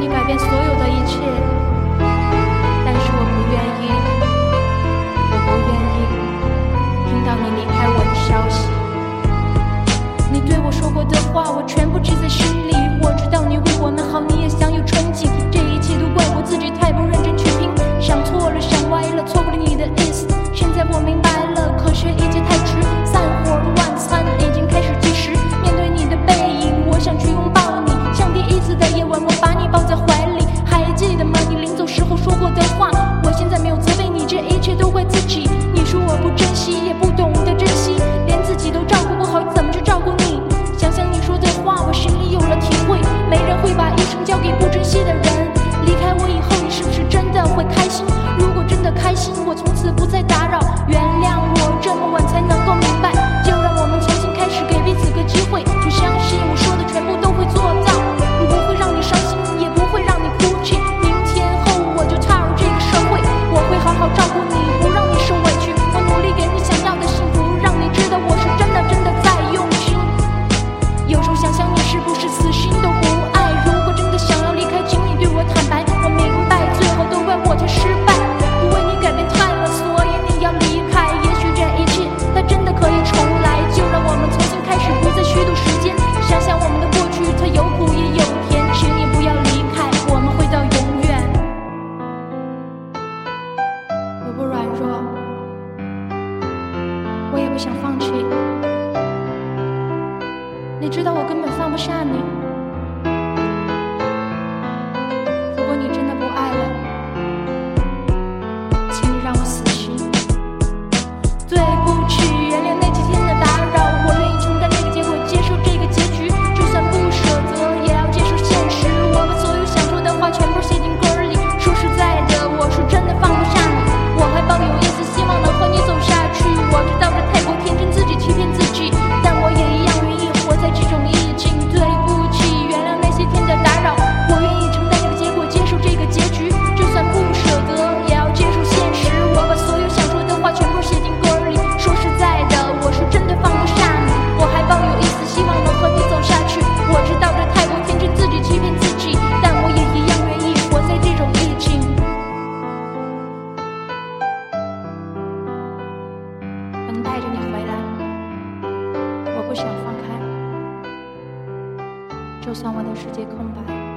你改变所有的一切，但是我不愿意，我不愿意听到你离开我的消息，你对我说过的话，我全部记在心里。我从此不再打扰，原谅我这么晚才能够明白。就让我们重新开始，给彼此个机会。就相信我说的全部都会做到，不会让你伤心，也不会让你哭泣。明天后我就踏入这个社会，我会好好照顾你，不让你受委屈。我努力给你想要的幸福，让你知道我是真的真的在用心。有时候想想你是不是死？我也不想放弃。你知道我根本放不下你。如果你真的不爱就算我的世界空白。